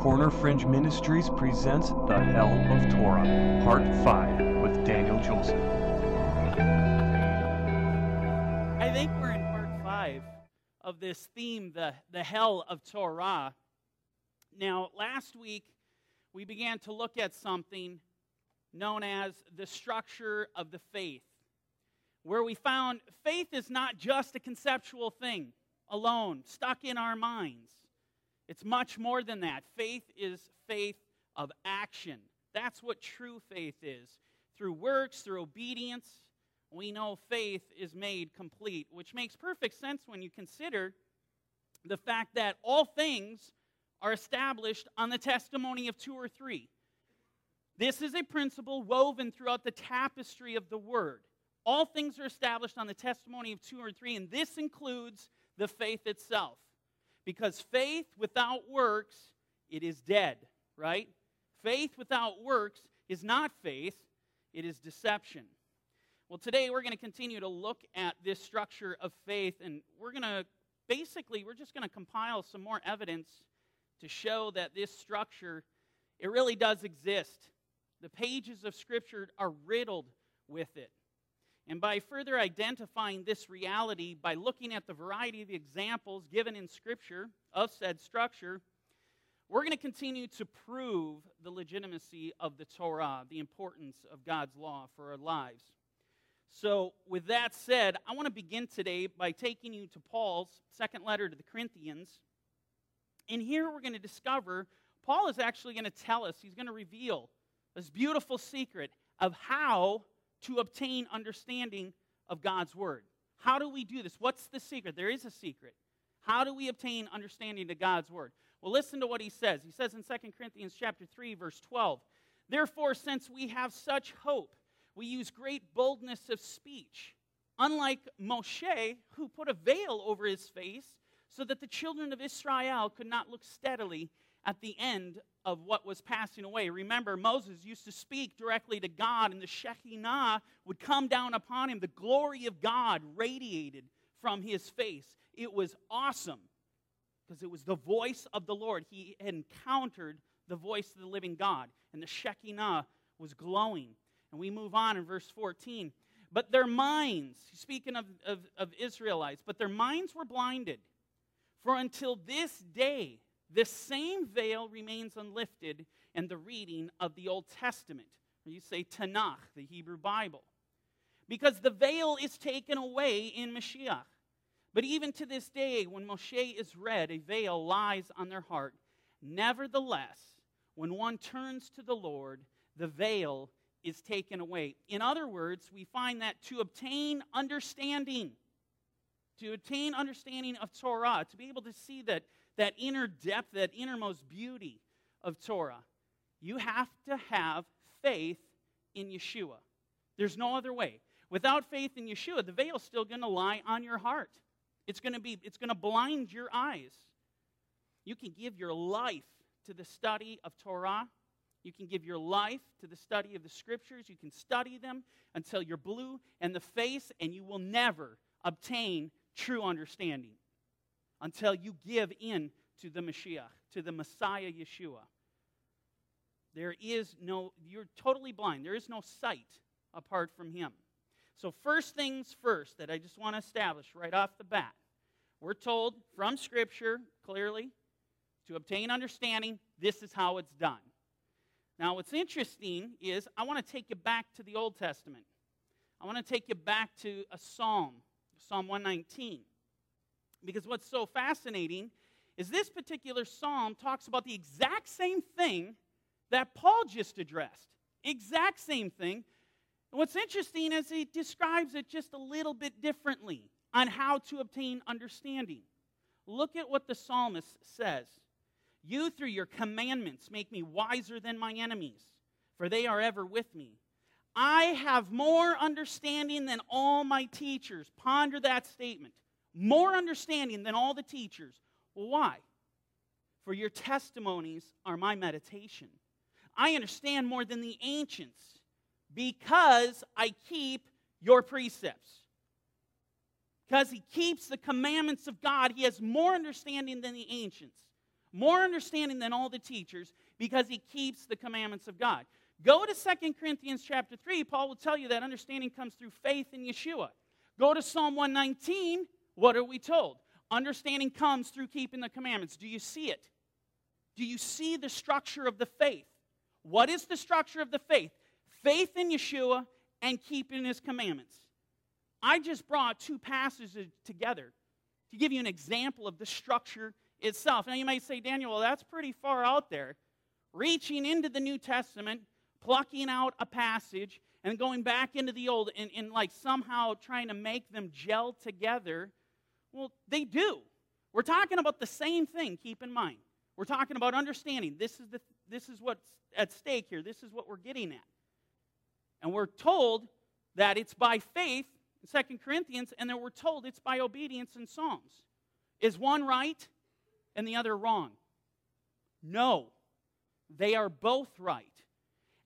Corner Fringe Ministries presents The Hell of Torah, Part 5, with Daniel Jolson. I think we're in part five of this theme, the, the hell of Torah. Now, last week we began to look at something known as the structure of the faith, where we found faith is not just a conceptual thing alone, stuck in our minds. It's much more than that. Faith is faith of action. That's what true faith is. Through works, through obedience, we know faith is made complete, which makes perfect sense when you consider the fact that all things are established on the testimony of two or three. This is a principle woven throughout the tapestry of the Word. All things are established on the testimony of two or three, and this includes the faith itself. Because faith without works, it is dead, right? Faith without works is not faith, it is deception. Well, today we're going to continue to look at this structure of faith, and we're going to basically, we're just going to compile some more evidence to show that this structure, it really does exist. The pages of Scripture are riddled with it. And by further identifying this reality, by looking at the variety of examples given in Scripture of said structure, we're going to continue to prove the legitimacy of the Torah, the importance of God's law for our lives. So, with that said, I want to begin today by taking you to Paul's second letter to the Corinthians. And here we're going to discover Paul is actually going to tell us, he's going to reveal this beautiful secret of how to obtain understanding of God's word. How do we do this? What's the secret? There is a secret. How do we obtain understanding of God's word? Well, listen to what he says. He says in 2 Corinthians chapter 3 verse 12, "Therefore since we have such hope, we use great boldness of speech, unlike Moshe who put a veil over his face so that the children of Israel could not look steadily at the end of what was passing away. Remember, Moses used to speak directly to God, and the Shekinah would come down upon him. The glory of God radiated from his face. It was awesome because it was the voice of the Lord. He encountered the voice of the living God, and the Shekinah was glowing. And we move on in verse 14. But their minds, speaking of, of, of Israelites, but their minds were blinded. For until this day, the same veil remains unlifted in the reading of the Old Testament. Or you say Tanakh, the Hebrew Bible. Because the veil is taken away in Mashiach. But even to this day, when Moshe is read, a veil lies on their heart. Nevertheless, when one turns to the Lord, the veil is taken away. In other words, we find that to obtain understanding, to obtain understanding of Torah, to be able to see that, that inner depth, that innermost beauty of Torah, you have to have faith in Yeshua. There's no other way. Without faith in Yeshua, the veil's still going to lie on your heart. It's going to be it's going to blind your eyes. You can give your life to the study of Torah. You can give your life to the study of the scriptures. You can study them until you're blue in the face, and you will never obtain true understanding until you give in to the Mashiach, to the Messiah Yeshua. There is no, you're totally blind. There is no sight apart from Him. So, first things first, that I just want to establish right off the bat. We're told from Scripture clearly to obtain understanding, this is how it's done. Now, what's interesting is I want to take you back to the Old Testament. I want to take you back to a psalm, Psalm 119. Because what's so fascinating is this particular psalm talks about the exact same thing that Paul just addressed. Exact same thing. And what's interesting is he describes it just a little bit differently on how to obtain understanding. Look at what the psalmist says. You, through your commandments, make me wiser than my enemies, for they are ever with me. I have more understanding than all my teachers. Ponder that statement more understanding than all the teachers. Well, why? For your testimonies are my meditation. I understand more than the ancients because I keep your precepts. Because he keeps the commandments of God, he has more understanding than the ancients. more understanding than all the teachers because he keeps the commandments of God. Go to 2 Corinthians chapter 3. Paul will tell you that understanding comes through faith in Yeshua. Go to Psalm 119. What are we told? Understanding comes through keeping the commandments. Do you see it? Do you see the structure of the faith? What is the structure of the faith? Faith in Yeshua and keeping his commandments. I just brought two passages together to give you an example of the structure itself. Now you might say, Daniel, well, that's pretty far out there. Reaching into the New Testament, plucking out a passage, and going back into the Old and, and like somehow trying to make them gel together. Well, they do. We're talking about the same thing, keep in mind. We're talking about understanding. This is, the, this is what's at stake here. This is what we're getting at. And we're told that it's by faith in Second Corinthians, and then we're told it's by obedience in Psalms. Is one right and the other wrong? No. They are both right.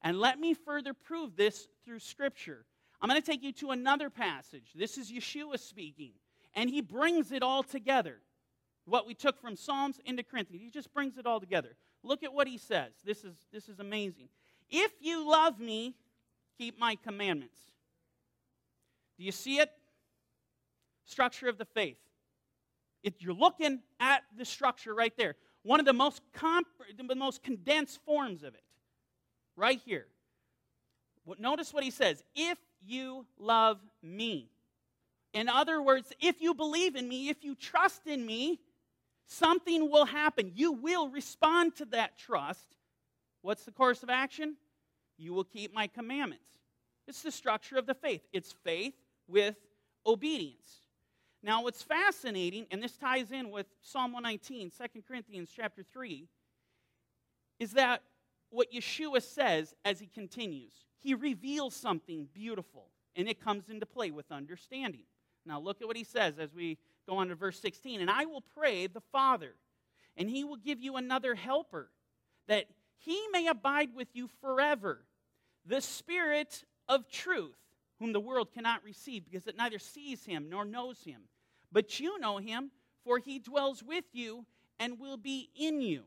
And let me further prove this through Scripture. I'm going to take you to another passage. This is Yeshua speaking, and he brings it all together. What we took from Psalms into Corinthians, he just brings it all together. Look at what he says. This is, this is amazing. If you love me, keep my commandments. Do you see it? Structure of the faith. If you're looking at the structure right there, one of the most, comp- the most condensed forms of it, right here. Notice what he says if you love me. In other words, if you believe in me, if you trust in me, something will happen. You will respond to that trust. What's the course of action? You will keep my commandments. It's the structure of the faith. It's faith with obedience. Now, what's fascinating, and this ties in with Psalm 119, 2 Corinthians chapter 3, is that what Yeshua says as he continues. He reveals something beautiful, and it comes into play with understanding. Now, look at what he says as we go on to verse 16. And I will pray the Father, and he will give you another helper, that he may abide with you forever, the Spirit of truth, whom the world cannot receive, because it neither sees him nor knows him. But you know him, for he dwells with you and will be in you.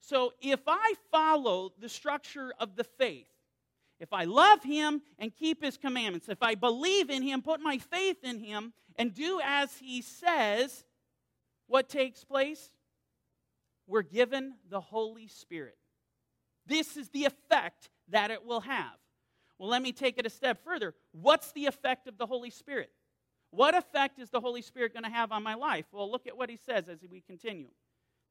So if I follow the structure of the faith, if I love him and keep his commandments, if I believe in him, put my faith in him, and do as he says, what takes place? We're given the Holy Spirit. This is the effect that it will have. Well, let me take it a step further. What's the effect of the Holy Spirit? What effect is the Holy Spirit going to have on my life? Well, look at what he says as we continue.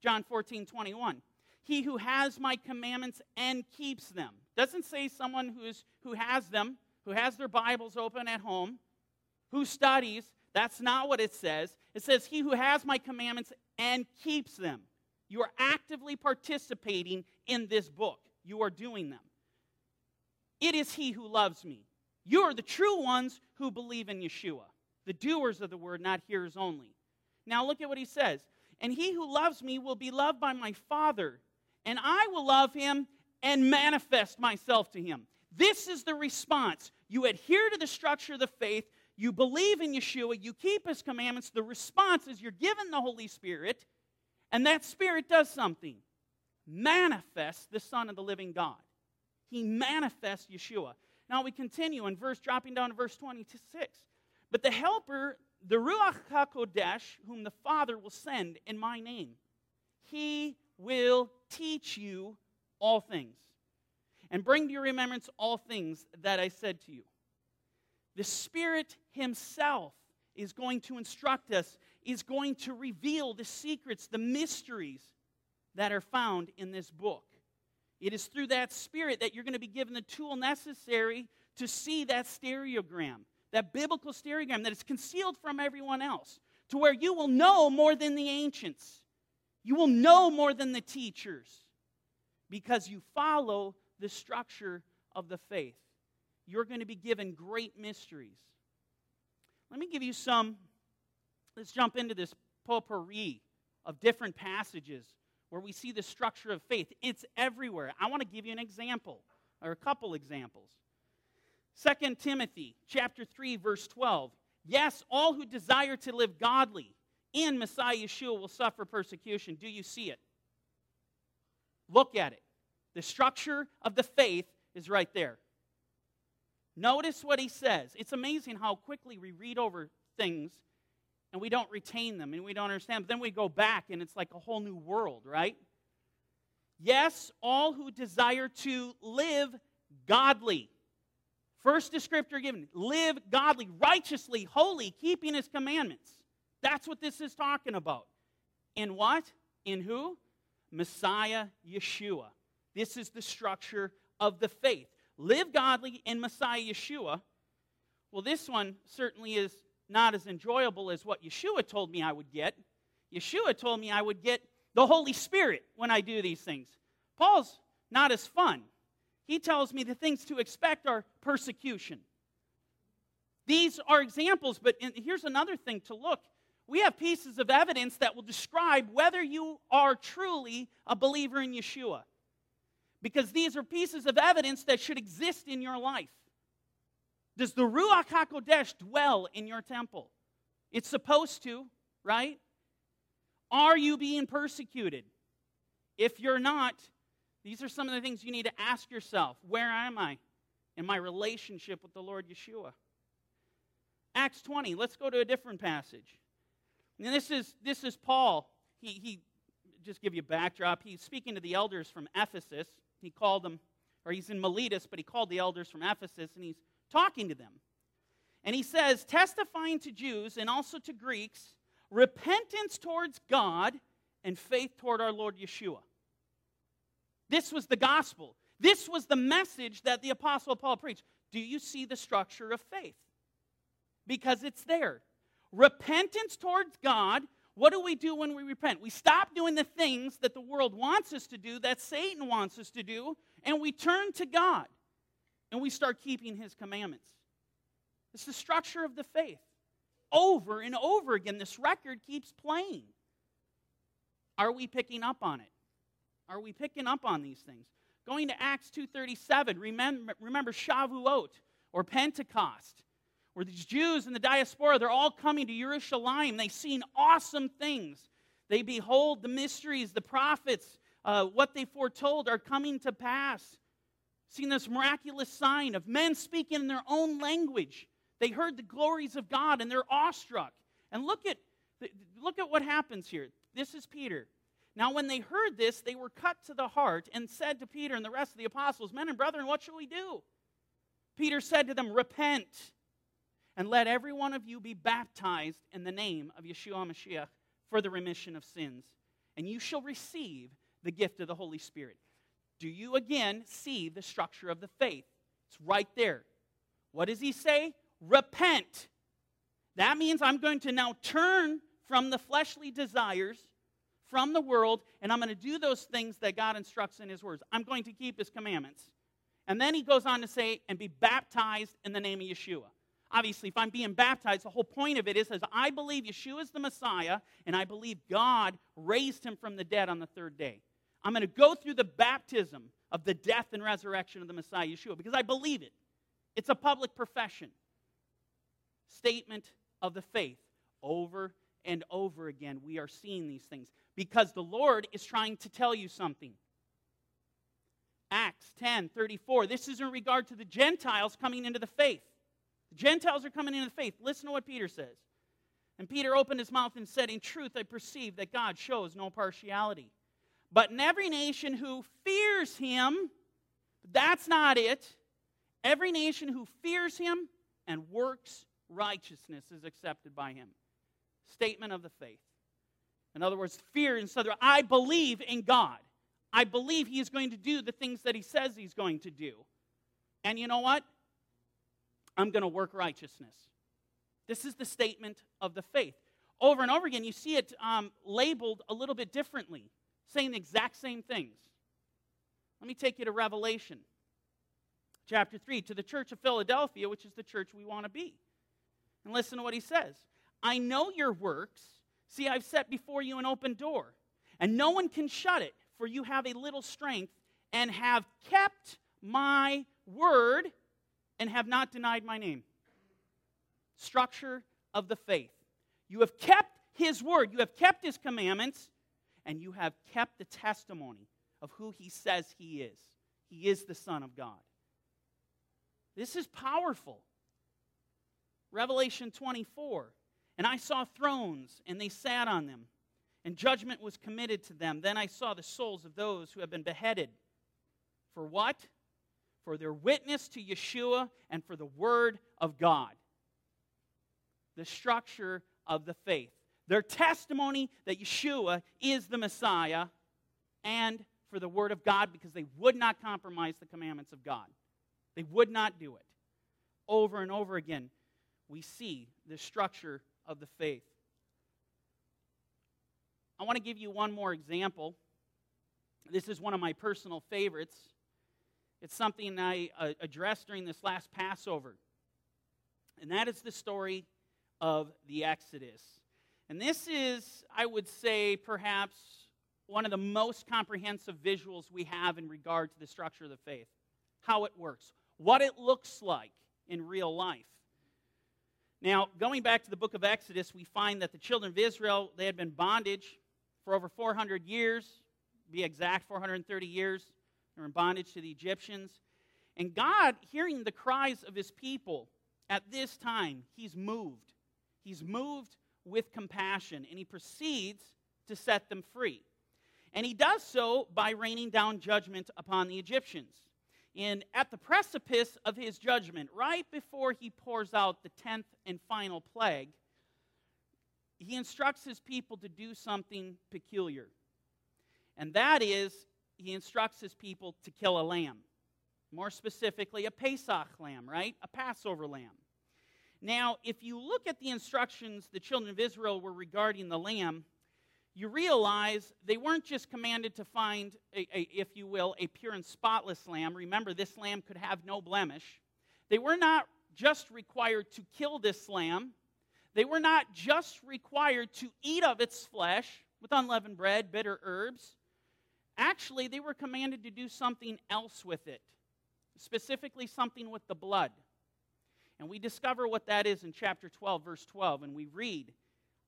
John 14, 21. He who has my commandments and keeps them. Doesn't say someone who's, who has them, who has their Bibles open at home, who studies. That's not what it says. It says, He who has my commandments and keeps them. You are actively participating in this book, you are doing them. It is He who loves me. You are the true ones who believe in Yeshua, the doers of the word, not hearers only. Now look at what He says. And he who loves me will be loved by my Father, and I will love him and manifest myself to him. This is the response. You adhere to the structure of the faith, you believe in Yeshua, you keep his commandments. The response is you're given the Holy Spirit, and that Spirit does something manifests the Son of the living God. He manifests Yeshua. Now we continue in verse, dropping down to verse 26. But the Helper, the Ruach HaKodesh, whom the Father will send in my name, he will teach you all things and bring to your remembrance all things that I said to you. The Spirit Himself is going to instruct us, is going to reveal the secrets, the mysteries that are found in this book. It is through that Spirit that you're going to be given the tool necessary to see that stereogram, that biblical stereogram that is concealed from everyone else, to where you will know more than the ancients. You will know more than the teachers because you follow the structure of the faith. You're going to be given great mysteries. Let me give you some. Let's jump into this potpourri of different passages where we see the structure of faith. It's everywhere. I want to give you an example or a couple examples. 2 Timothy chapter 3 verse 12. Yes, all who desire to live godly in Messiah Yeshua will suffer persecution. Do you see it? Look at it. The structure of the faith is right there. Notice what he says. It's amazing how quickly we read over things and we don't retain them and we don't understand. But then we go back and it's like a whole new world, right? Yes, all who desire to live godly. First descriptor given live godly, righteously, holy, keeping his commandments. That's what this is talking about. In what? In who? Messiah Yeshua. This is the structure of the faith. Live godly in Messiah Yeshua. Well, this one certainly is not as enjoyable as what Yeshua told me I would get. Yeshua told me I would get the Holy Spirit when I do these things. Paul's not as fun. He tells me the things to expect are persecution. These are examples, but here's another thing to look. We have pieces of evidence that will describe whether you are truly a believer in Yeshua because these are pieces of evidence that should exist in your life. Does the Ruach HaKodesh dwell in your temple? It's supposed to, right? Are you being persecuted? If you're not, these are some of the things you need to ask yourself. Where am I in my relationship with the Lord Yeshua? Acts 20, let's go to a different passage. And this is, this is Paul. He, he, just give you a backdrop, he's speaking to the elders from Ephesus. He called them, or he's in Miletus, but he called the elders from Ephesus and he's talking to them. And he says, testifying to Jews and also to Greeks, repentance towards God and faith toward our Lord Yeshua. This was the gospel. This was the message that the Apostle Paul preached. Do you see the structure of faith? Because it's there. Repentance towards God what do we do when we repent? We stop doing the things that the world wants us to do, that Satan wants us to do, and we turn to God and we start keeping his commandments. It's the structure of the faith. Over and over again, this record keeps playing. Are we picking up on it? Are we picking up on these things? Going to Acts 2:37, remember, remember Shavuot or Pentecost where these Jews in the diaspora, they're all coming to Jerusalem. They've seen awesome things. They behold the mysteries, the prophets, uh, what they foretold are coming to pass. Seen this miraculous sign of men speaking in their own language. They heard the glories of God and they're awestruck. And look at, look at what happens here. This is Peter. Now, when they heard this, they were cut to the heart and said to Peter and the rest of the apostles, Men and brethren, what shall we do? Peter said to them, Repent and let every one of you be baptized in the name of Yeshua Mashiach for the remission of sins, and you shall receive the gift of the Holy Spirit. Do you again see the structure of the faith? It's right there. What does he say? Repent. That means I'm going to now turn from the fleshly desires, from the world, and I'm going to do those things that God instructs in his words. I'm going to keep his commandments. And then he goes on to say, and be baptized in the name of Yeshua obviously, if I'm being baptized, the whole point of it is, is I believe Yeshua is the Messiah, and I believe God raised him from the dead on the third day. I'm going to go through the baptism of the death and resurrection of the Messiah, Yeshua, because I believe it. It's a public profession. Statement of the faith. Over and over again, we are seeing these things because the Lord is trying to tell you something. Acts 10 34. This is in regard to the Gentiles coming into the faith. Gentiles are coming into the faith. Listen to what Peter says. And Peter opened his mouth and said, In truth, I perceive that God shows no partiality. But in every nation who fears him, that's not it. Every nation who fears him and works righteousness is accepted by him. Statement of the faith. In other words, fear instead of I believe in God. I believe he is going to do the things that he says he's going to do. And you know what? I'm going to work righteousness. This is the statement of the faith. Over and over again, you see it um, labeled a little bit differently, saying the exact same things. Let me take you to Revelation chapter 3 to the church of Philadelphia, which is the church we want to be. And listen to what he says I know your works. See, I've set before you an open door, and no one can shut it, for you have a little strength and have kept my word and have not denied my name. Structure of the faith. You have kept his word, you have kept his commandments, and you have kept the testimony of who he says he is. He is the Son of God. This is powerful. Revelation 24. And I saw thrones, and they sat on them, and judgment was committed to them. Then I saw the souls of those who have been beheaded. For what? For their witness to Yeshua and for the word of God. The structure of the faith. Their testimony that Yeshua is the Messiah and for the word of God because they would not compromise the commandments of God. They would not do it. Over and over again, we see the structure of the faith. I want to give you one more example. This is one of my personal favorites. It's something I uh, addressed during this last Passover. And that is the story of the Exodus. And this is, I would say, perhaps one of the most comprehensive visuals we have in regard to the structure of the faith, how it works, what it looks like in real life. Now, going back to the book of Exodus, we find that the children of Israel, they had been bondage for over 400 years, be exact, 430 years. They were in bondage to the Egyptians. And God, hearing the cries of his people at this time, he's moved. He's moved with compassion, and he proceeds to set them free. And he does so by raining down judgment upon the Egyptians And at the precipice of his judgment, right before he pours out the tenth and final plague, he instructs his people to do something peculiar. And that is, he instructs his people to kill a lamb. More specifically, a Pesach lamb, right? A Passover lamb. Now, if you look at the instructions the children of Israel were regarding the lamb, you realize they weren't just commanded to find, a, a, if you will, a pure and spotless lamb. Remember, this lamb could have no blemish. They were not just required to kill this lamb, they were not just required to eat of its flesh with unleavened bread, bitter herbs. Actually, they were commanded to do something else with it, specifically something with the blood. And we discover what that is in chapter 12, verse 12, and we read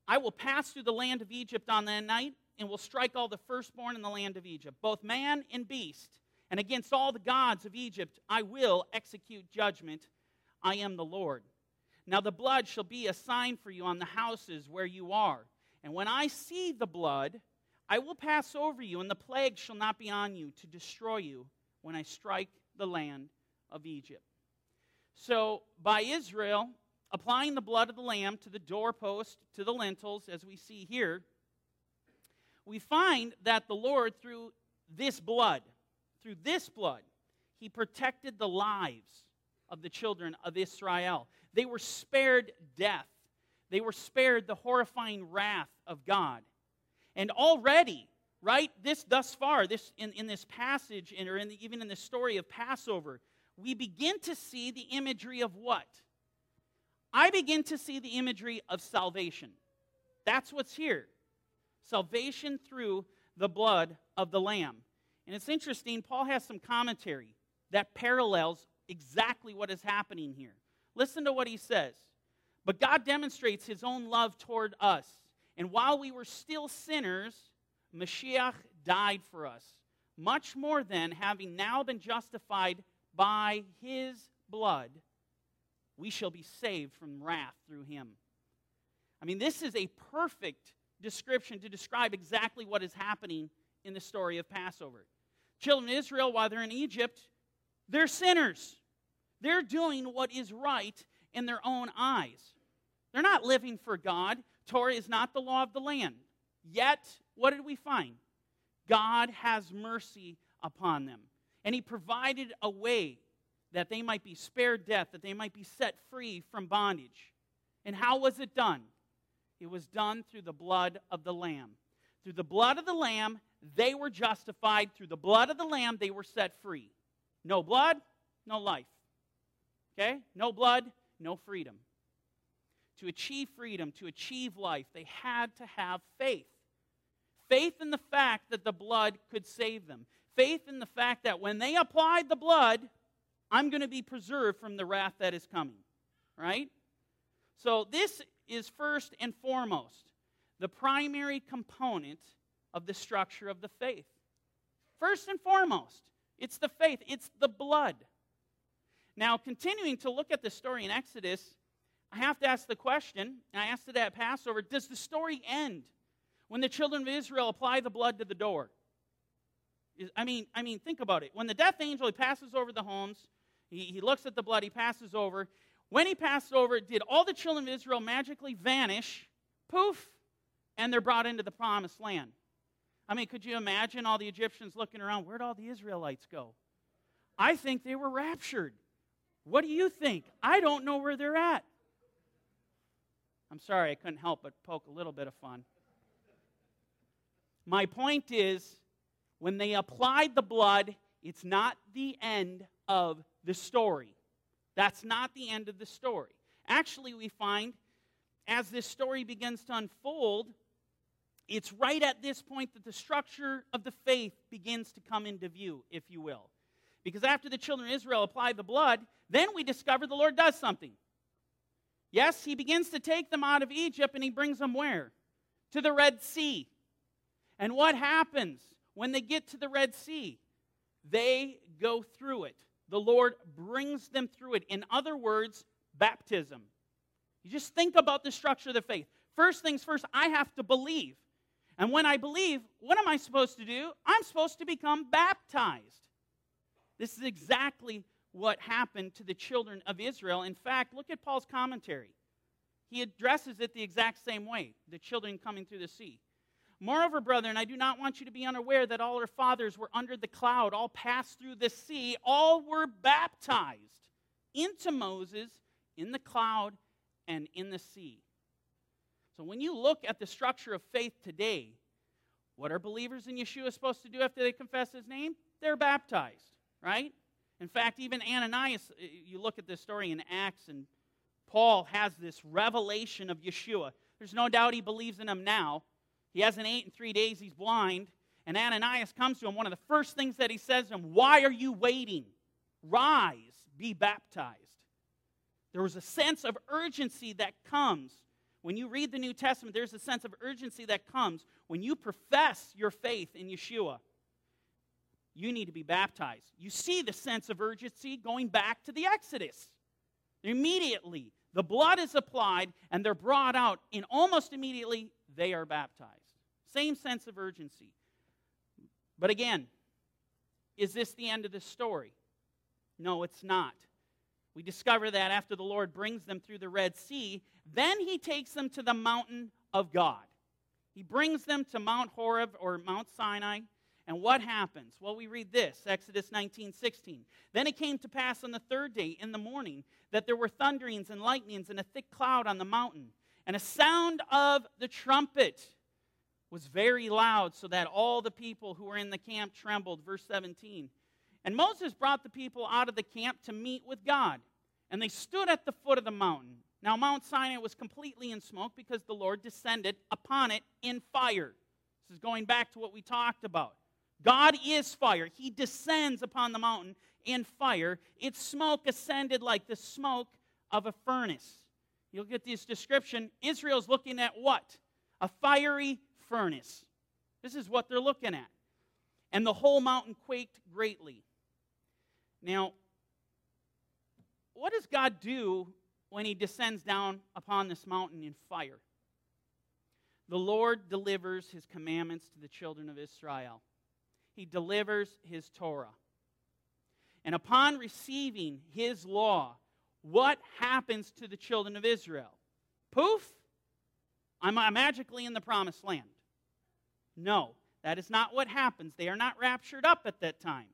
I will pass through the land of Egypt on that night, and will strike all the firstborn in the land of Egypt, both man and beast. And against all the gods of Egypt I will execute judgment. I am the Lord. Now the blood shall be a sign for you on the houses where you are. And when I see the blood, I will pass over you, and the plague shall not be on you to destroy you when I strike the land of Egypt. So, by Israel applying the blood of the lamb to the doorpost, to the lintels, as we see here, we find that the Lord, through this blood, through this blood, he protected the lives of the children of Israel. They were spared death, they were spared the horrifying wrath of God. And already, right, this thus far, this in, in this passage, or in the, even in the story of Passover, we begin to see the imagery of what? I begin to see the imagery of salvation. That's what's here salvation through the blood of the Lamb. And it's interesting, Paul has some commentary that parallels exactly what is happening here. Listen to what he says. But God demonstrates his own love toward us. And while we were still sinners, Mashiach died for us. Much more than having now been justified by his blood, we shall be saved from wrath through him. I mean, this is a perfect description to describe exactly what is happening in the story of Passover. Children of Israel, while they're in Egypt, they're sinners. They're doing what is right in their own eyes. They're not living for God. Torah is not the law of the land. Yet, what did we find? God has mercy upon them. And He provided a way that they might be spared death, that they might be set free from bondage. And how was it done? It was done through the blood of the Lamb. Through the blood of the Lamb, they were justified. Through the blood of the Lamb, they were set free. No blood, no life. Okay? No blood, no freedom. To achieve freedom, to achieve life, they had to have faith. Faith in the fact that the blood could save them. Faith in the fact that when they applied the blood, I'm going to be preserved from the wrath that is coming. Right? So, this is first and foremost the primary component of the structure of the faith. First and foremost, it's the faith, it's the blood. Now, continuing to look at the story in Exodus, I have to ask the question, and I asked it at Passover does the story end when the children of Israel apply the blood to the door? I mean, I mean, think about it. When the death angel he passes over the homes, he, he looks at the blood, he passes over. When he passed over, did all the children of Israel magically vanish? Poof! And they're brought into the promised land. I mean, could you imagine all the Egyptians looking around? Where'd all the Israelites go? I think they were raptured. What do you think? I don't know where they're at. I'm sorry, I couldn't help but poke a little bit of fun. My point is, when they applied the blood, it's not the end of the story. That's not the end of the story. Actually, we find as this story begins to unfold, it's right at this point that the structure of the faith begins to come into view, if you will. Because after the children of Israel apply the blood, then we discover the Lord does something. Yes, he begins to take them out of Egypt and he brings them where? To the Red Sea. And what happens when they get to the Red Sea? They go through it. The Lord brings them through it. In other words, baptism. You just think about the structure of the faith. First things first, I have to believe. And when I believe, what am I supposed to do? I'm supposed to become baptized. This is exactly what happened to the children of Israel. In fact, look at Paul's commentary. He addresses it the exact same way the children coming through the sea. Moreover, brethren, I do not want you to be unaware that all our fathers were under the cloud, all passed through the sea, all were baptized into Moses in the cloud and in the sea. So when you look at the structure of faith today, what are believers in Yeshua supposed to do after they confess his name? They're baptized right? In fact, even Ananias, uh, you look at this story in Acts, and Paul has this revelation of Yeshua. There's no doubt he believes in him now. He hasn't ate in three days, he's blind. And Ananias comes to him. One of the first things that he says to him, Why are you waiting? Rise, be baptized. There was a sense of urgency that comes. When you read the New Testament, there's a sense of urgency that comes when you profess your faith in Yeshua you need to be baptized. You see the sense of urgency going back to the Exodus. Immediately, the blood is applied and they're brought out, and almost immediately, they are baptized. Same sense of urgency. But again, is this the end of the story? No, it's not. We discover that after the Lord brings them through the Red Sea, then he takes them to the mountain of God. He brings them to Mount Horeb or Mount Sinai. And what happens? Well, we read this Exodus 19 16. Then it came to pass on the third day in the morning that there were thunderings and lightnings and a thick cloud on the mountain, and a sound of the trumpet was very loud, so that all the people who were in the camp trembled. Verse 17. And Moses brought the people out of the camp to meet with God, and they stood at the foot of the mountain. Now, Mount Sinai was completely in smoke because the Lord descended upon it in fire. This is going back to what we talked about. God is fire. He descends upon the mountain in fire. Its smoke ascended like the smoke of a furnace. You'll get this description. Israel's looking at what? A fiery furnace. This is what they're looking at. And the whole mountain quaked greatly. Now, what does God do when he descends down upon this mountain in fire? The Lord delivers his commandments to the children of Israel he delivers his Torah. And upon receiving his law, what happens to the children of Israel? Poof, I'm magically in the promised land. No, that is not what happens. They are not raptured up at that time.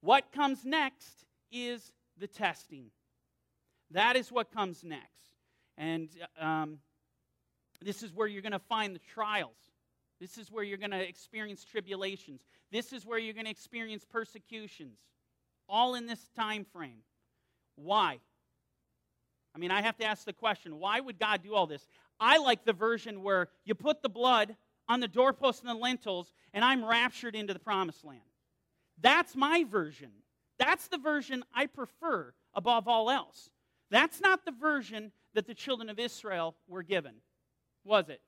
What comes next is the testing. That is what comes next. And um, this is where you're going to find the trials. This is where you're going to experience tribulations. This is where you're going to experience persecutions. All in this time frame. Why? I mean, I have to ask the question why would God do all this? I like the version where you put the blood on the doorposts and the lintels, and I'm raptured into the promised land. That's my version. That's the version I prefer above all else. That's not the version that the children of Israel were given, was it?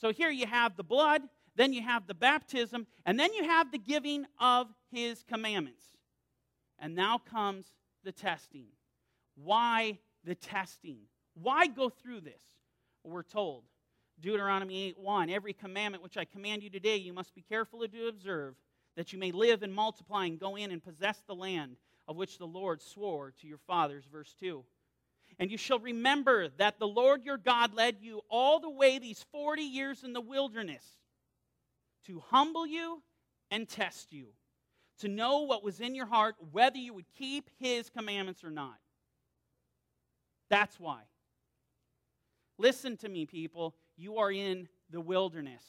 So here you have the blood, then you have the baptism, and then you have the giving of his commandments. And now comes the testing. Why the testing? Why go through this? We're told. Deuteronomy 8 1 Every commandment which I command you today, you must be careful to observe, that you may live and multiply and go in and possess the land of which the Lord swore to your fathers. Verse 2. And you shall remember that the Lord your God led you all the way these 40 years in the wilderness to humble you and test you, to know what was in your heart, whether you would keep his commandments or not. That's why. Listen to me, people. You are in the wilderness.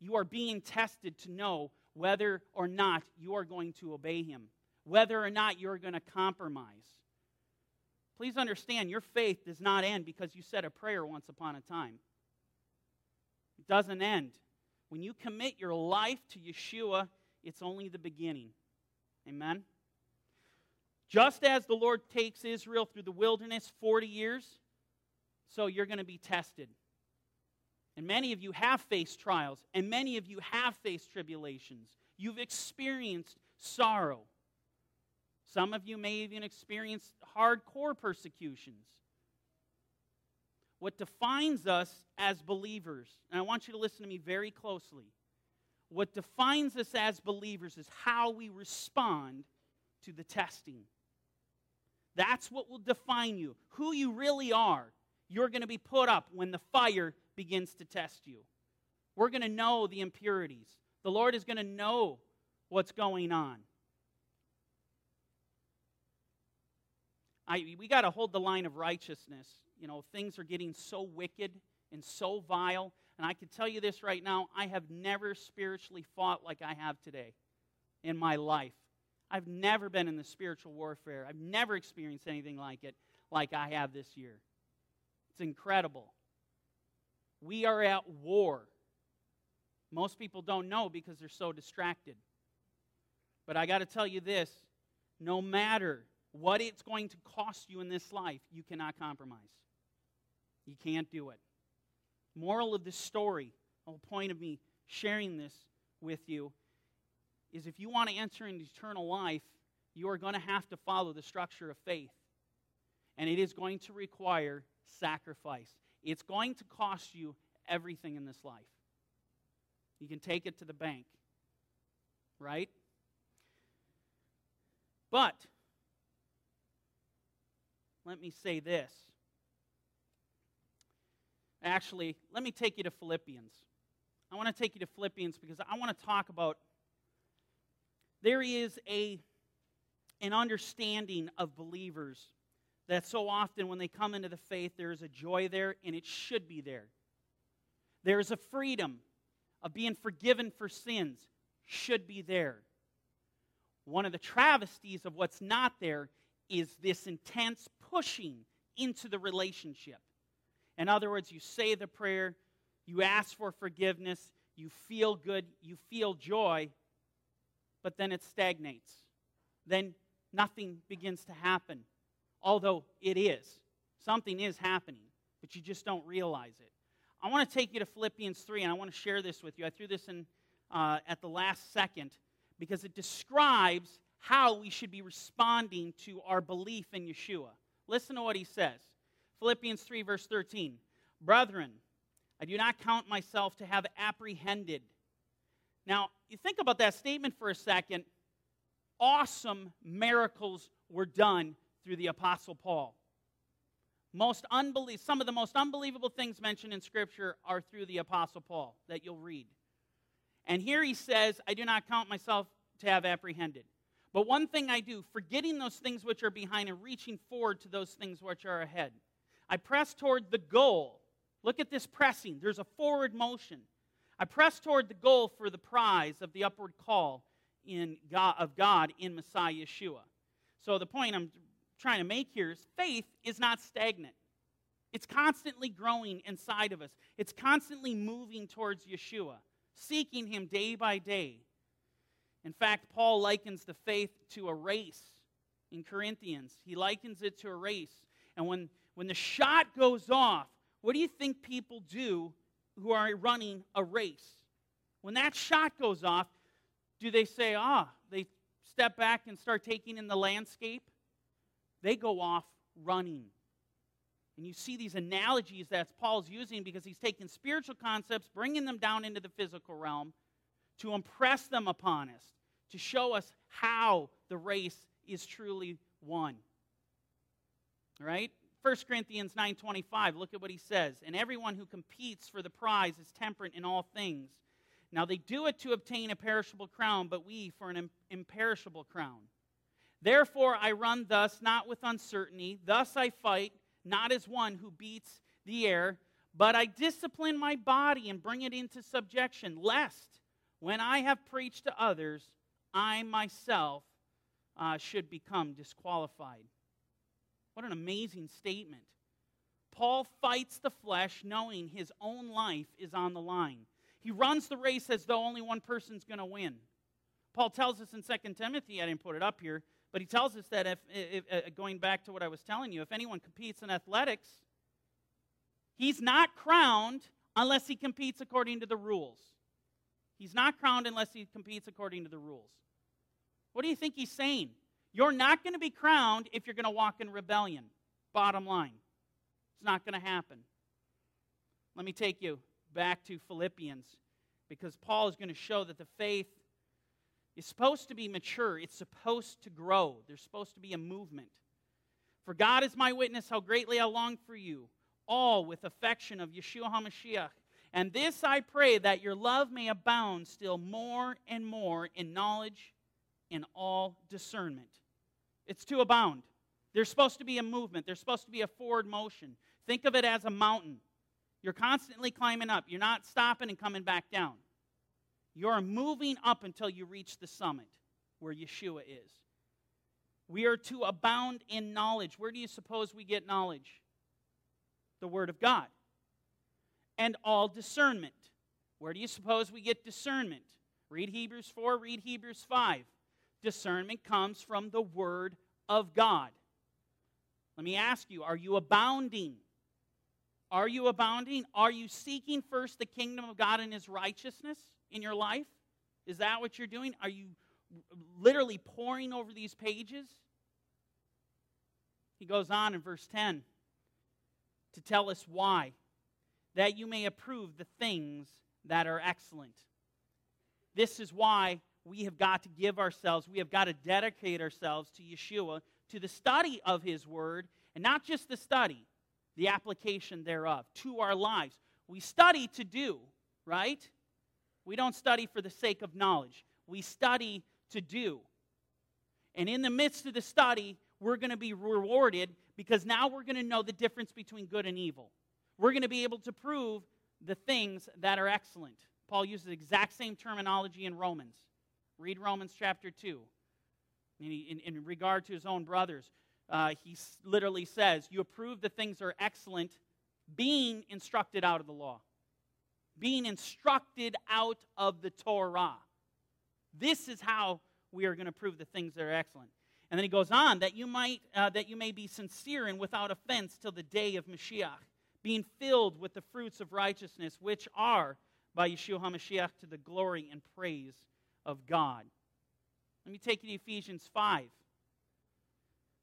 You are being tested to know whether or not you are going to obey him, whether or not you're going to compromise. Please understand, your faith does not end because you said a prayer once upon a time. It doesn't end. When you commit your life to Yeshua, it's only the beginning. Amen? Just as the Lord takes Israel through the wilderness 40 years, so you're going to be tested. And many of you have faced trials, and many of you have faced tribulations. You've experienced sorrow. Some of you may even experience hardcore persecutions. What defines us as believers, and I want you to listen to me very closely, what defines us as believers is how we respond to the testing. That's what will define you, who you really are. You're going to be put up when the fire begins to test you. We're going to know the impurities. The Lord is going to know what's going on. I, we got to hold the line of righteousness. You know, things are getting so wicked and so vile. And I can tell you this right now I have never spiritually fought like I have today in my life. I've never been in the spiritual warfare. I've never experienced anything like it like I have this year. It's incredible. We are at war. Most people don't know because they're so distracted. But I got to tell you this no matter what it's going to cost you in this life, you cannot compromise. You can't do it. Moral of this story, the whole point of me sharing this with you, is if you want to enter into eternal life, you are going to have to follow the structure of faith. And it is going to require sacrifice. It's going to cost you everything in this life. You can take it to the bank, right? But, let me say this. Actually, let me take you to Philippians. I want to take you to Philippians because I want to talk about there is a an understanding of believers that so often when they come into the faith there is a joy there and it should be there. There is a freedom of being forgiven for sins should be there. One of the travesties of what's not there is this intense pushing into the relationship. In other words, you say the prayer, you ask for forgiveness, you feel good, you feel joy, but then it stagnates. Then nothing begins to happen. Although it is. Something is happening, but you just don't realize it. I want to take you to Philippians 3, and I want to share this with you. I threw this in uh, at the last second because it describes how we should be responding to our belief in Yeshua. Listen to what he says Philippians 3, verse 13. Brethren, I do not count myself to have apprehended. Now, you think about that statement for a second. Awesome miracles were done through the Apostle Paul. Most unbelie- some of the most unbelievable things mentioned in Scripture are through the Apostle Paul that you'll read. And here he says, I do not count myself to have apprehended. But one thing I do, forgetting those things which are behind and reaching forward to those things which are ahead. I press toward the goal. Look at this pressing. There's a forward motion. I press toward the goal for the prize of the upward call in God, of God in Messiah Yeshua. So the point I'm trying to make here is faith is not stagnant. It's constantly growing inside of us. It's constantly moving towards Yeshua, seeking him day by day. In fact, Paul likens the faith to a race in Corinthians. He likens it to a race. And when, when the shot goes off, what do you think people do who are running a race? When that shot goes off, do they say, ah, they step back and start taking in the landscape? They go off running. And you see these analogies that Paul's using because he's taking spiritual concepts, bringing them down into the physical realm to impress them upon us, to show us how the race is truly won. Right? 1 Corinthians 9:25, look at what he says. And everyone who competes for the prize is temperate in all things. Now they do it to obtain a perishable crown, but we for an imperishable crown. Therefore I run thus, not with uncertainty. Thus I fight, not as one who beats the air, but I discipline my body and bring it into subjection, lest when I have preached to others, I myself uh, should become disqualified. What an amazing statement. Paul fights the flesh knowing his own life is on the line. He runs the race as though only one person's going to win. Paul tells us in 2 Timothy, I didn't put it up here, but he tells us that if, if uh, going back to what I was telling you, if anyone competes in athletics, he's not crowned unless he competes according to the rules. He's not crowned unless he competes according to the rules. What do you think he's saying? You're not going to be crowned if you're going to walk in rebellion. Bottom line. It's not going to happen. Let me take you back to Philippians because Paul is going to show that the faith is supposed to be mature, it's supposed to grow, there's supposed to be a movement. For God is my witness how greatly I long for you, all with affection of Yeshua HaMashiach. And this I pray that your love may abound still more and more in knowledge and all discernment. It's to abound. There's supposed to be a movement, there's supposed to be a forward motion. Think of it as a mountain. You're constantly climbing up, you're not stopping and coming back down. You're moving up until you reach the summit where Yeshua is. We are to abound in knowledge. Where do you suppose we get knowledge? The Word of God. And all discernment. Where do you suppose we get discernment? Read Hebrews 4, read Hebrews 5. Discernment comes from the Word of God. Let me ask you are you abounding? Are you abounding? Are you seeking first the kingdom of God and His righteousness? in your life? Is that what you're doing? Are you literally poring over these pages? He goes on in verse 10 to tell us why. That you may approve the things that are excellent. This is why we have got to give ourselves, we have got to dedicate ourselves to Yeshua, to the study of His Word, and not just the study, the application thereof to our lives. We study to do, right? We don't study for the sake of knowledge, we study to do. And in the midst of the study, we're going to be rewarded because now we're going to know the difference between good and evil. We're going to be able to prove the things that are excellent. Paul uses the exact same terminology in Romans. Read Romans chapter 2. In, in, regard to his own brothers, uh, he literally says, You approve the things that are excellent, being instructed out of the law being instructed out of the Torah. This is how we are going to prove the things that are excellent. And then he goes on that you might uh, that you may be sincere and without offense till the day of Mashiach, being filled with the fruits of righteousness, which are by Yeshua HaMashiach to the glory and praise of God. Let me take you to Ephesians 5.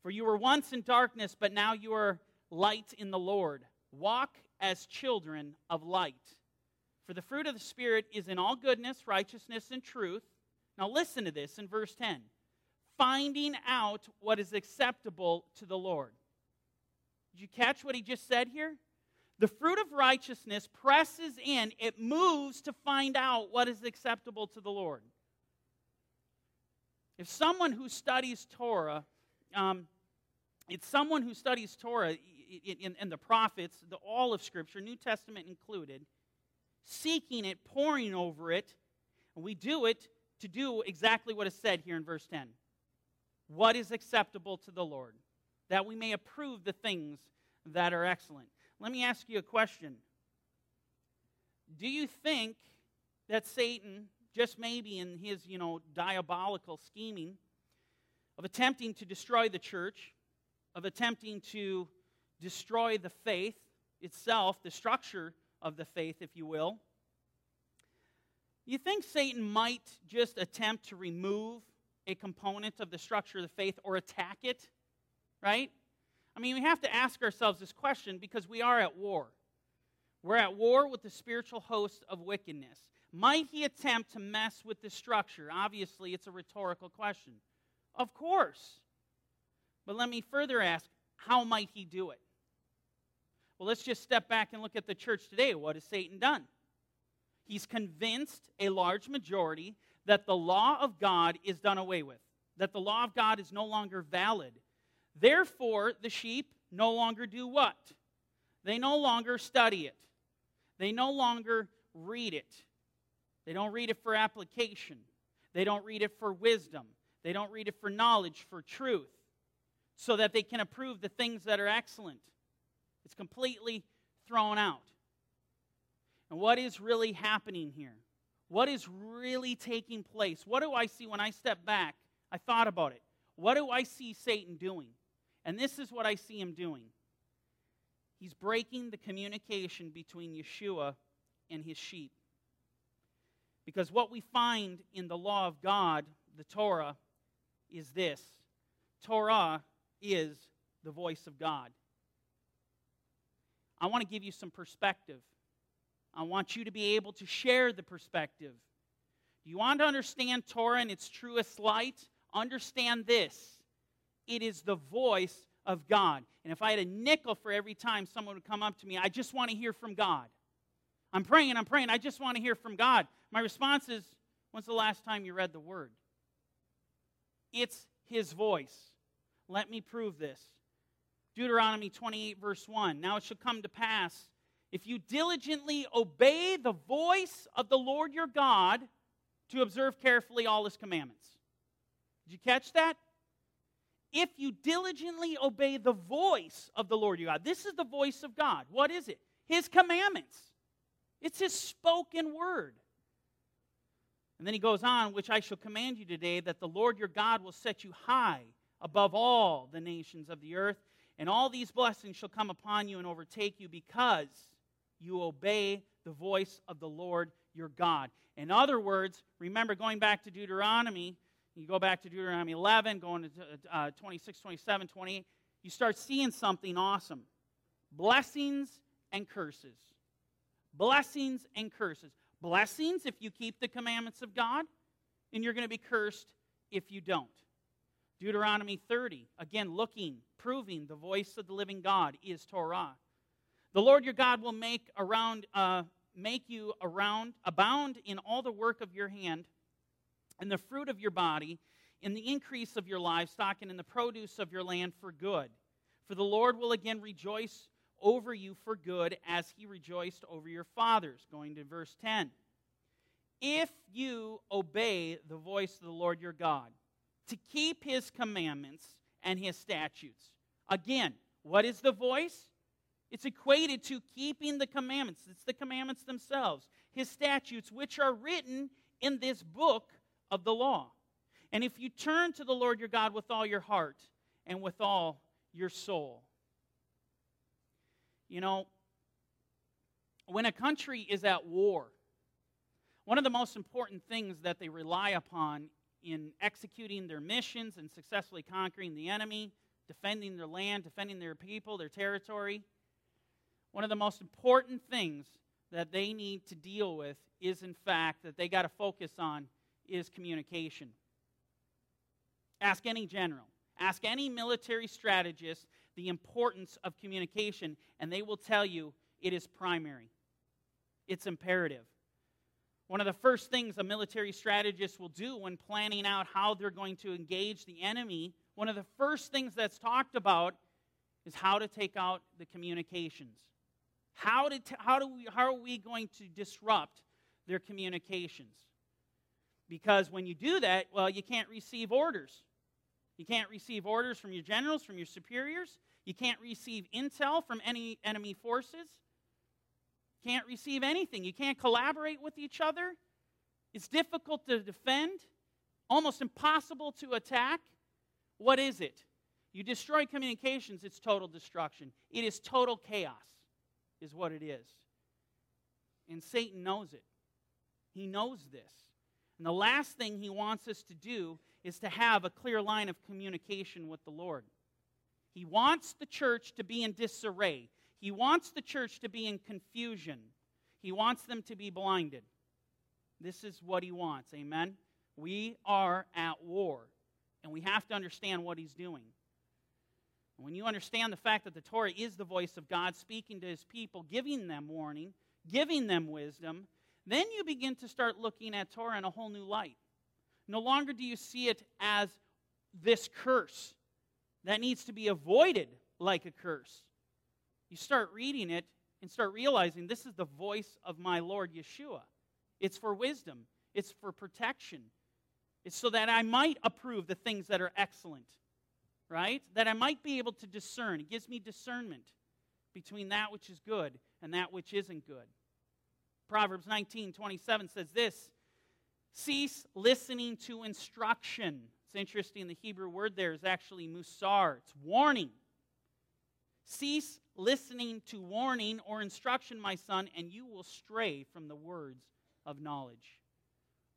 For you were once in darkness, but now you are light in the Lord. Walk as children of light. For the fruit of the Spirit is in all goodness, righteousness, and truth. Now listen to this in verse 10 finding out what is acceptable to the Lord. Did you catch what he just said here? The fruit of righteousness presses in, it moves to find out what is acceptable to the Lord. If someone who studies Torah, um, it's someone who studies Torah in the prophets, the, all of Scripture, New Testament included, seeking it, poring over it. And we do it to do exactly what is said here in verse 10 what is acceptable to the Lord, that we may approve the things that are excellent. Let me ask you a question. Do you think that Satan, just maybe in his, you know, diabolical scheming of attempting to destroy the church, of attempting to destroy the faith itself, the structure of the faith, if you will. You think Satan might just attempt to remove a component of the structure of the faith or attack it? Right? I mean, we have to ask ourselves this question because we are at war. We're at war with the spiritual host of wickedness. Might he attempt to mess with the structure? Obviously, it's a rhetorical question. Of course. But let me further ask how might he do it? Well, let's just step back and look at the church today. What has Satan done? He's convinced a large majority that the law of God is done away with, that the law of God is no longer valid. Therefore, the sheep no longer do what? They no longer study it, they no longer read it. They don't read it for application, they don't read it for wisdom, they don't read it for knowledge, for truth, so that they can approve the things that are excellent. It's completely thrown out. And what is really happening here? What is really taking place? What do I see when I step back? I thought about it. What do I see Satan doing? And this is what I see him doing. He's breaking the communication between Yeshua and his sheep. Because what we find in the law of God, the Torah, is this Torah is the voice of God. I want to give you some perspective. I want you to be able to share the perspective. Do you want to understand Torah in its truest light? Understand this it is the voice of God. And if I had a nickel for every time someone would come up to me, I just want to hear from God. I'm praying, I'm praying, I just want to hear from God. My response is, When's the last time you read the Word? It's His voice. Let me prove this. Deuteronomy 28, verse 1. Now it shall come to pass, if you diligently obey the voice of the Lord your God, to observe carefully all his commandments. Did you catch that? If you diligently obey the voice of the Lord your God, this is the voice of God. What is it? His commandments. It's his spoken word. And then he goes on, which I shall command you today, that the Lord your God will set you high above all the nations of the earth, and all these blessings shall come upon you and overtake you because you obey the voice of the Lord your God. In other words, remember going back to Deuteronomy, you go back to Deuteronomy 11, going to uh, 26, 27, 28, you start seeing something awesome blessings and curses. Blessings and curses. Blessings if you keep the commandments of God, and you're going to be cursed if you don't. Deuteronomy 30, again, looking, proving the voice of the living God is Torah. The Lord your God will make around uh, make you around abound in all the work of your hand, and the fruit of your body, in the increase of your livestock, and in the produce of your land for good. For the Lord will again rejoice over you for good, as he rejoiced over your fathers. Going to verse 10. If you obey the voice of the Lord your God, to keep his commandments and his statutes. Again, what is the voice? It's equated to keeping the commandments. It's the commandments themselves, his statutes, which are written in this book of the law. And if you turn to the Lord your God with all your heart and with all your soul, you know, when a country is at war, one of the most important things that they rely upon in executing their missions and successfully conquering the enemy, defending their land, defending their people, their territory, one of the most important things that they need to deal with is, in fact, that they got to focus on is communication. Ask any general, ask any military strategist the importance of communication, and they will tell you it is primary, it's imperative. One of the first things a military strategist will do when planning out how they're going to engage the enemy, one of the first things that's talked about is how to take out the communications. How, did, how, do we, how are we going to disrupt their communications? Because when you do that, well, you can't receive orders. You can't receive orders from your generals, from your superiors. You can't receive intel from any enemy forces. Can't receive anything. You can't collaborate with each other. It's difficult to defend, almost impossible to attack. What is it? You destroy communications, it's total destruction. It is total chaos is what it is. And Satan knows it. He knows this. And the last thing he wants us to do is to have a clear line of communication with the Lord. He wants the church to be in disarray. He wants the church to be in confusion. He wants them to be blinded. This is what he wants. Amen? We are at war, and we have to understand what he's doing. When you understand the fact that the Torah is the voice of God speaking to his people, giving them warning, giving them wisdom, then you begin to start looking at Torah in a whole new light. No longer do you see it as this curse that needs to be avoided like a curse. You start reading it and start realizing this is the voice of my Lord Yeshua. It's for wisdom, it's for protection, it's so that I might approve the things that are excellent, right? That I might be able to discern. It gives me discernment between that which is good and that which isn't good. Proverbs 19 27 says this Cease listening to instruction. It's interesting, the Hebrew word there is actually musar, it's warning. Cease listening to warning or instruction, my son, and you will stray from the words of knowledge.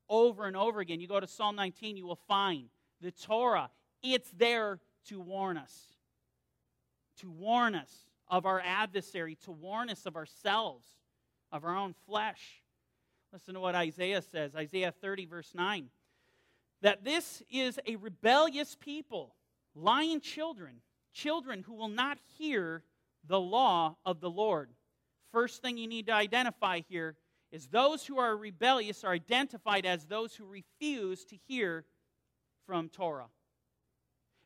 Over and over again, you go to Psalm 19, you will find the Torah. It's there to warn us, to warn us of our adversary, to warn us of ourselves, of our own flesh. Listen to what Isaiah says Isaiah 30, verse 9. That this is a rebellious people, lying children, children who will not hear the law of the Lord. First thing you need to identify here is those who are rebellious are identified as those who refuse to hear from Torah.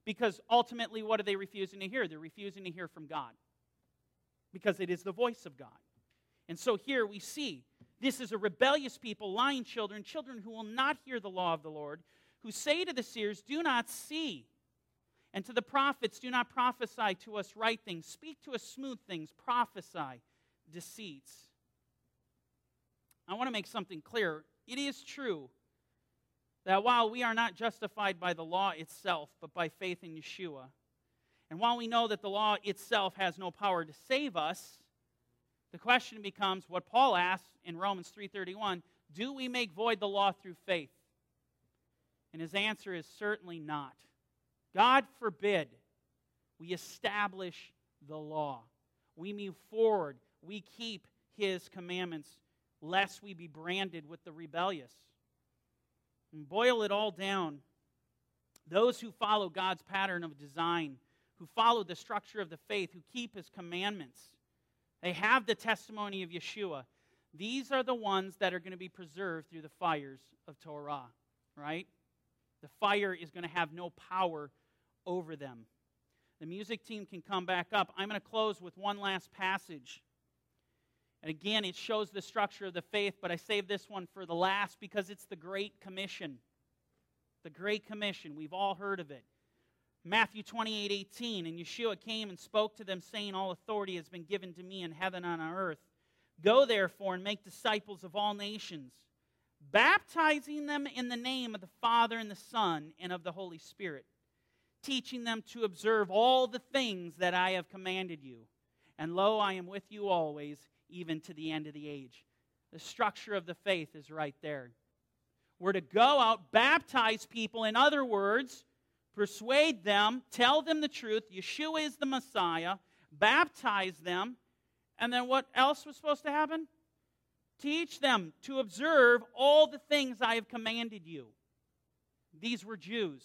Because ultimately, what are they refusing to hear? They're refusing to hear from God. Because it is the voice of God. And so here we see this is a rebellious people, lying children, children who will not hear the law of the Lord, who say to the seers, Do not see. And to the prophets, Do not prophesy to us right things. Speak to us smooth things. Prophesy deceits. I want to make something clear. It is true that while we are not justified by the law itself, but by faith in Yeshua, and while we know that the law itself has no power to save us, the question becomes what Paul asks in Romans 3:31, do we make void the law through faith? And his answer is certainly not. God forbid we establish the law. We move forward. We keep his commandments lest we be branded with the rebellious. And boil it all down. Those who follow God's pattern of design, who follow the structure of the faith, who keep his commandments, they have the testimony of Yeshua. These are the ones that are going to be preserved through the fires of Torah, right? The fire is going to have no power over them. The music team can come back up. I'm going to close with one last passage and again, it shows the structure of the faith, but I saved this one for the last because it's the Great Commission. The Great Commission. We've all heard of it. Matthew 28 18. And Yeshua came and spoke to them, saying, All authority has been given to me in heaven and on earth. Go therefore and make disciples of all nations, baptizing them in the name of the Father and the Son and of the Holy Spirit, teaching them to observe all the things that I have commanded you. And lo, I am with you always even to the end of the age. The structure of the faith is right there. We're to go out, baptize people, in other words, persuade them, tell them the truth. Yeshua is the Messiah, baptize them, and then what else was supposed to happen? Teach them to observe all the things I have commanded you. These were Jews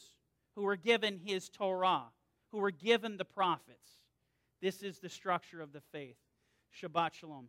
who were given his Torah, who were given the prophets. This is the structure of the faith. Shabbat Shalom.